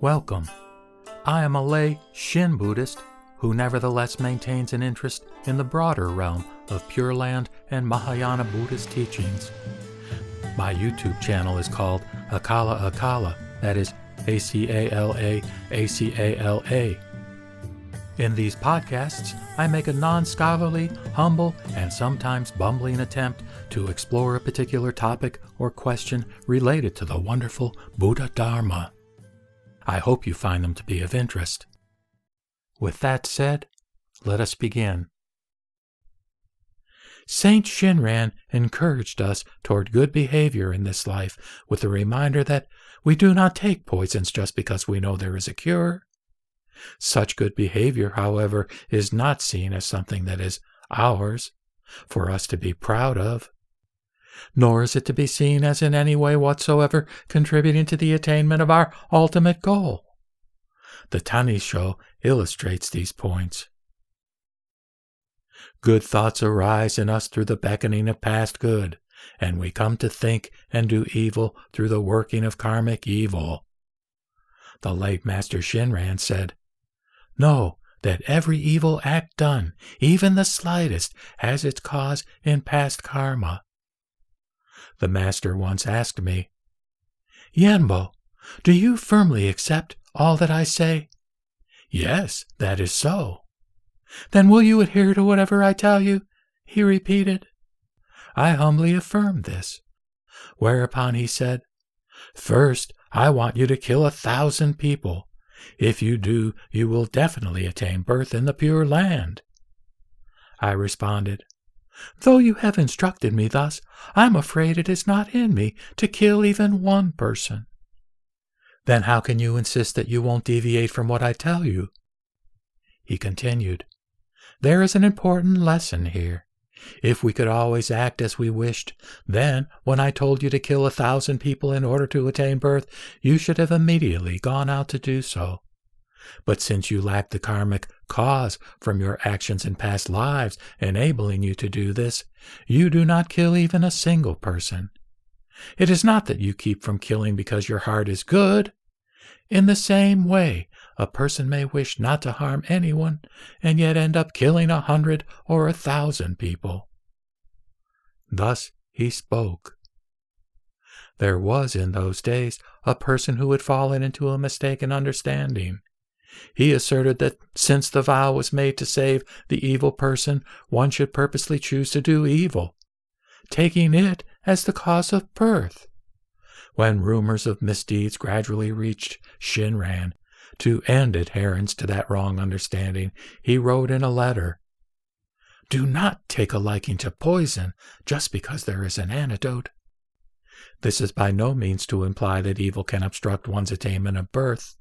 Welcome. I am a lay Shin Buddhist who nevertheless maintains an interest in the broader realm of Pure Land and Mahayana Buddhist teachings. My YouTube channel is called Acala Acala, that is A C A L A A C A L A. In these podcasts, I make a non scholarly, humble, and sometimes bumbling attempt to explore a particular topic or question related to the wonderful Buddha Dharma. I hope you find them to be of interest. With that said, let us begin. Saint Shinran encouraged us toward good behavior in this life with the reminder that we do not take poisons just because we know there is a cure. Such good behavior, however, is not seen as something that is ours, for us to be proud of, nor is it to be seen as in any way whatsoever contributing to the attainment of our ultimate goal. The Tannisho illustrates these points. Good thoughts arise in us through the beckoning of past good, and we come to think and do evil through the working of karmic evil. The late Master Shinran said, Know that every evil act done, even the slightest, has its cause in past karma. The Master once asked me, Yuienbo, do you firmly accept all that I say? Yes, that is so. Then will you adhere to whatever I tell you? He repeated. I humbly affirmed this. Whereupon he said, First, I want you to kill a thousand people. If you do, you will definitely attain birth in the Pure Land. I responded, Though you have instructed me thus, I am afraid it is not in me to kill even one person. Then how can you insist that you won't deviate from what I tell you? He continued, There is an important lesson here. If we could always act as we wished, then, when I told you to kill a thousand people in order to attain birth, you should have immediately gone out to do so. But since you lack the karmic cause from your actions in past lives enabling you to do this, you do not kill even a single person. It is not that you keep from killing because your heart is good. In the same way, a person may wish not to harm anyone and yet end up killing a hundred or a thousand people. Thus he spoke. There was in those days a person who had fallen into a mistaken understanding. He asserted that since the vow was made to save the evil person, one should purposely choose to do evil, taking it as the cause of birth. When rumors of misdeeds gradually reached Shinran, to end adherence to that wrong understanding, he wrote in a letter Do not take a liking to poison just because there is an antidote. This is by no means to imply that evil can obstruct one's attainment of birth.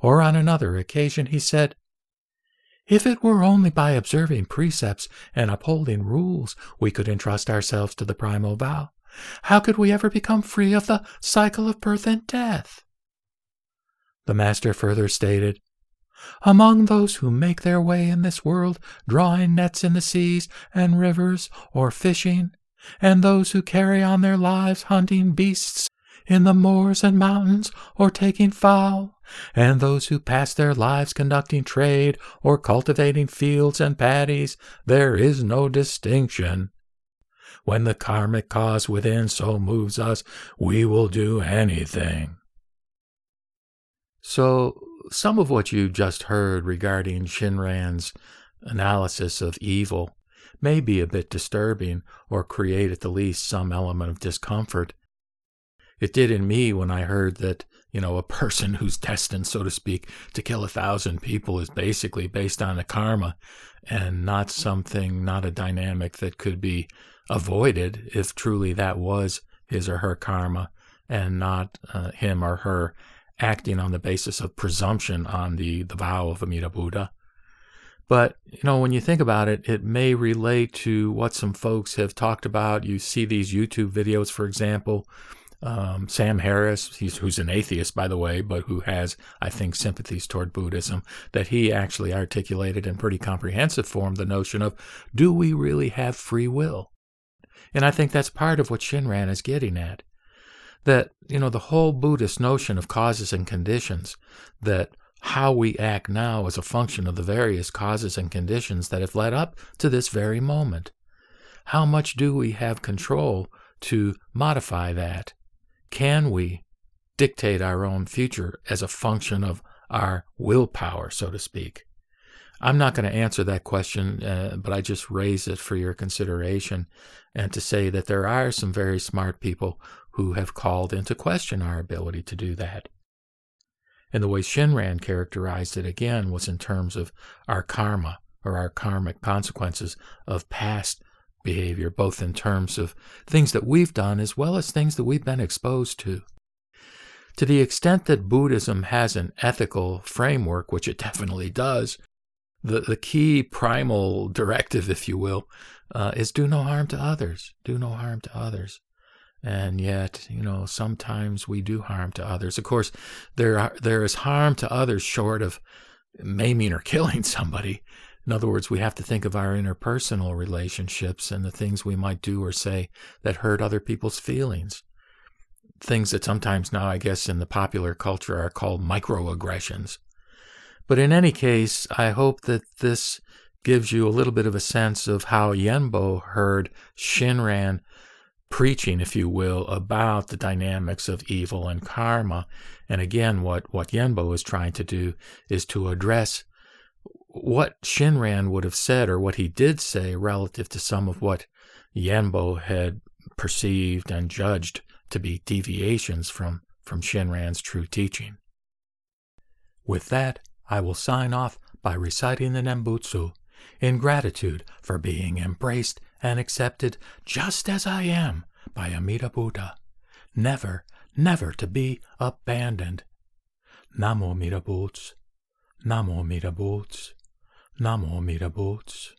Or on another occasion, he said, If it were only by observing precepts and upholding rules we could entrust ourselves to the primal vow, how could we ever become free of the cycle of birth and death? The Master further stated, Among those who make their way in this world, drawing nets in the seas and rivers, or fishing, and those who carry on their lives hunting beasts in the moors and mountains, or taking fowl, and those who pass their lives conducting trade or cultivating fields and paddies, there is no distinction. When the karmic cause within so moves us, we will do anything. So, some of what you just heard regarding Shinran's analysis of evil may be a bit disturbing or create at the least some element of discomfort. It did in me when I heard that, you know, a person who's destined, so to speak, to kill a thousand people is basically based on a karma and not something, not a dynamic that could be avoided if truly that was his or her karma and not uh, him or her acting on the basis of presumption on the, the vow of Amida Buddha. But, you know, when you think about it, it may relate to what some folks have talked about. You see these YouTube videos, for example, um, Sam Harris, who's an atheist, by the way, but who has, I think, sympathies toward Buddhism, that he actually articulated in pretty comprehensive form the notion of do we really have free will? And I think that's part of what Shinran is getting at. that, you know, the whole Buddhist notion of causes and conditions, that how we act now is a function of the various causes and conditions that have led up to this very moment. How much do we have control to modify that? Can we dictate our own future as a function of our willpower, so to speak? I'm not going to answer that question, uh, but I just raise it for your consideration and to say that there are some very smart people who have called into question our ability to do that. And the way Shinran characterized it again was in terms of our karma or our karmic consequences of past behavior, both in terms of things that we've done as well as things that we've been exposed to. To the extent that Buddhism has an ethical framework, which it definitely does, the, the key primal directive, if you will, uh, is do no harm to others. Do no harm to others. And yet, you know, sometimes we do harm to others. Of course, there are, there is harm to others short of maiming or killing somebody. In other words, we have to think of our interpersonal relationships and the things we might do or say that hurt other people's feelings. Things that sometimes now, I guess, in the popular culture are called microaggressions. But in any case, I hope that this gives you a little bit of a sense of how Yuienbo heard Shinran preaching, if you will, about the dynamics of evil and karma. And again, what, what Yuienbo is trying to do is to address what Shinran would have said or what he did say relative to some of what Yuienbo had perceived and judged to be deviations from, from Shinran's true teaching. With that, I will sign off by reciting the Nembutsu in gratitude for being embraced and accepted just as I am by Amida Buddha, never, never to be abandoned. Namo Amida Butsu, Namo Mirabots, Namo Mirabots.